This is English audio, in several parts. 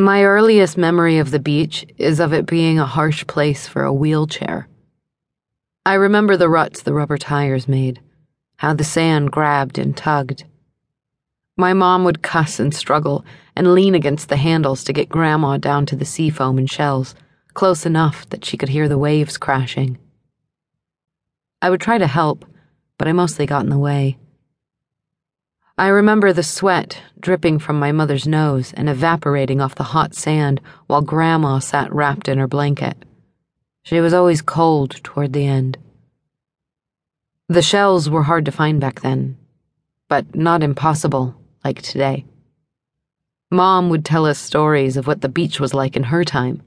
My earliest memory of the beach is of it being a harsh place for a wheelchair. I remember the ruts the rubber tires made, how the sand grabbed and tugged. My mom would cuss and struggle and lean against the handles to get Grandma down to the sea foam and shells, close enough that she could hear the waves crashing. I would try to help, but I mostly got in the way. I remember the sweat dripping from my mother's nose and evaporating off the hot sand while Grandma sat wrapped in her blanket. She was always cold toward the end. The shells were hard to find back then, but not impossible like today. Mom would tell us stories of what the beach was like in her time.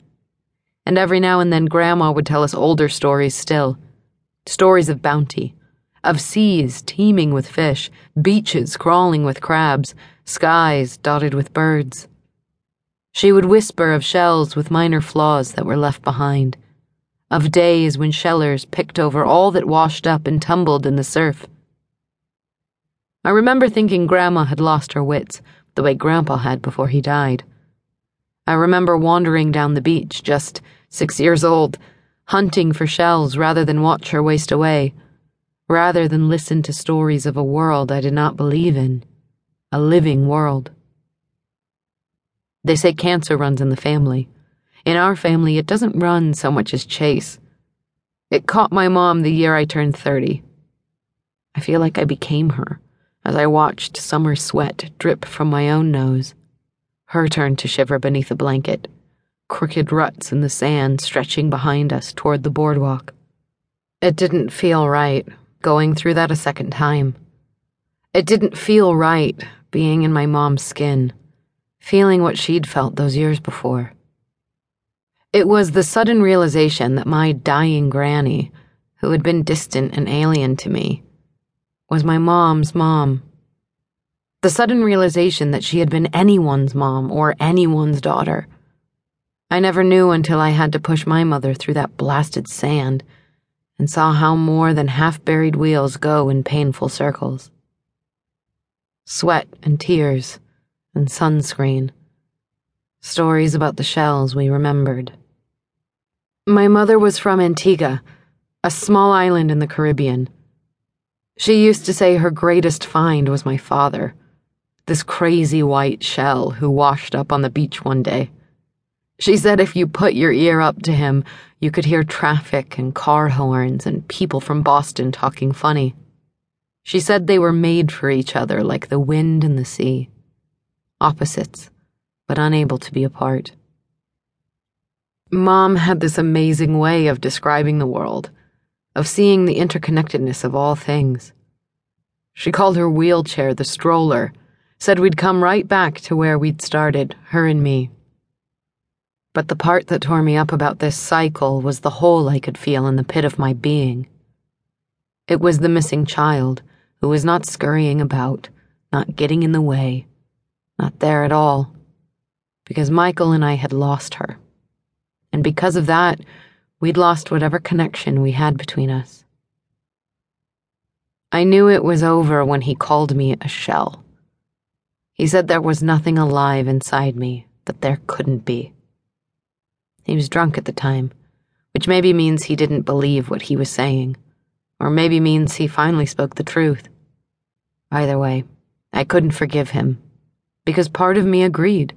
And every now and then, Grandma would tell us older stories still stories of bounty of seas teeming with fish, beaches crawling with crabs, skies dotted with birds. She would whisper of shells with minor flaws that were left behind, of days when shellers picked over all that washed up and tumbled in the surf. I remember thinking Grandma had lost her wits, the way Grandpa had before he died. I remember wandering down the beach, just six years old, hunting for shells rather than watch her waste away rather than listen to stories of a world I did not believe in, a living world. They say cancer runs in the family. In our family, it doesn't run so much as chase. It caught my mom the year I turned 30. I feel like I became her as I watched summer sweat drip from my own nose. Her turn to shiver beneath a blanket, crooked ruts in the sand stretching behind us toward the boardwalk. It didn't feel right going through that a second time. It didn't feel right being in my mom's skin, feeling what she'd felt those years before. It was the sudden realization that my dying granny, who had been distant and alien to me, was my mom's mom. The sudden realization that she had been anyone's mom or anyone's daughter. I never knew until I had to push my mother through that blasted sand and saw how more than half buried wheels go in painful circles. Sweat and tears and sunscreen. Stories about the shells we remembered. My mother was from Antigua, a small island in the Caribbean. She used to say her greatest find was my father, this crazy white shell who washed up on the beach one day. She said if you put your ear up to him, you could hear traffic and car horns and people from Boston talking funny. She said they were made for each other like the wind and the sea. Opposites, but unable to be apart. Mom had this amazing way of describing the world, of seeing the interconnectedness of all things. She called her wheelchair the stroller, said we'd come right back to where we'd started, her and me. But the part that tore me up about this cycle was the hole I could feel in the pit of my being. It was the missing child who was not scurrying about, not getting in the way, not there at all, because Michael and I had lost her. And because of that, we'd lost whatever connection we had between us. I knew it was over when he called me a shell. He said there was nothing alive inside me that there couldn't be. He was drunk at the time, which maybe means he didn't believe what he was saying, or maybe means he finally spoke the truth. Either way, I couldn't forgive him, because part of me agreed.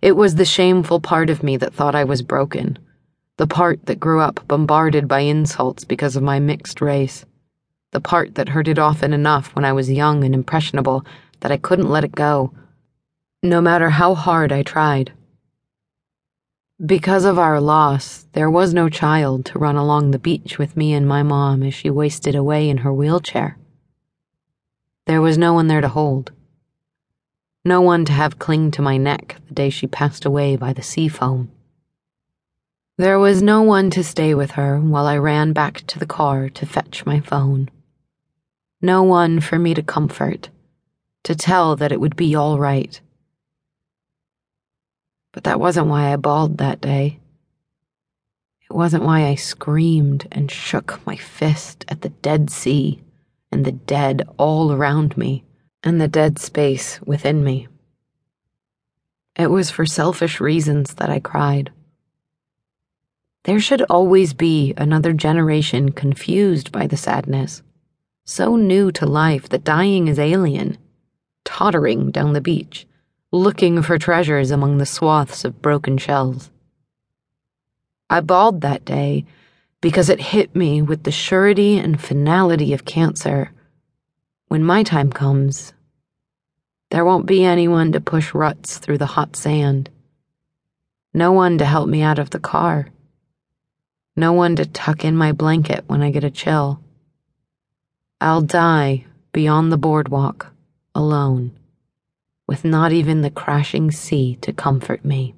It was the shameful part of me that thought I was broken, the part that grew up bombarded by insults because of my mixed race, the part that hurt it often enough when I was young and impressionable that I couldn't let it go, no matter how hard I tried. Because of our loss, there was no child to run along the beach with me and my mom as she wasted away in her wheelchair. There was no one there to hold. No one to have cling to my neck the day she passed away by the sea foam. There was no one to stay with her while I ran back to the car to fetch my phone. No one for me to comfort, to tell that it would be all right but that wasn't why I bawled that day. It wasn't why I screamed and shook my fist at the dead sea and the dead all around me and the dead space within me. It was for selfish reasons that I cried. There should always be another generation confused by the sadness, so new to life that dying is alien, tottering down the beach, looking for treasures among the swaths of broken shells. I bawled that day because it hit me with the surety and finality of cancer. When my time comes, there won't be anyone to push ruts through the hot sand, no one to help me out of the car. No one to tuck in my blanket when I get a chill. I'll die beyond the boardwalk, alone, with not even the crashing sea to comfort me.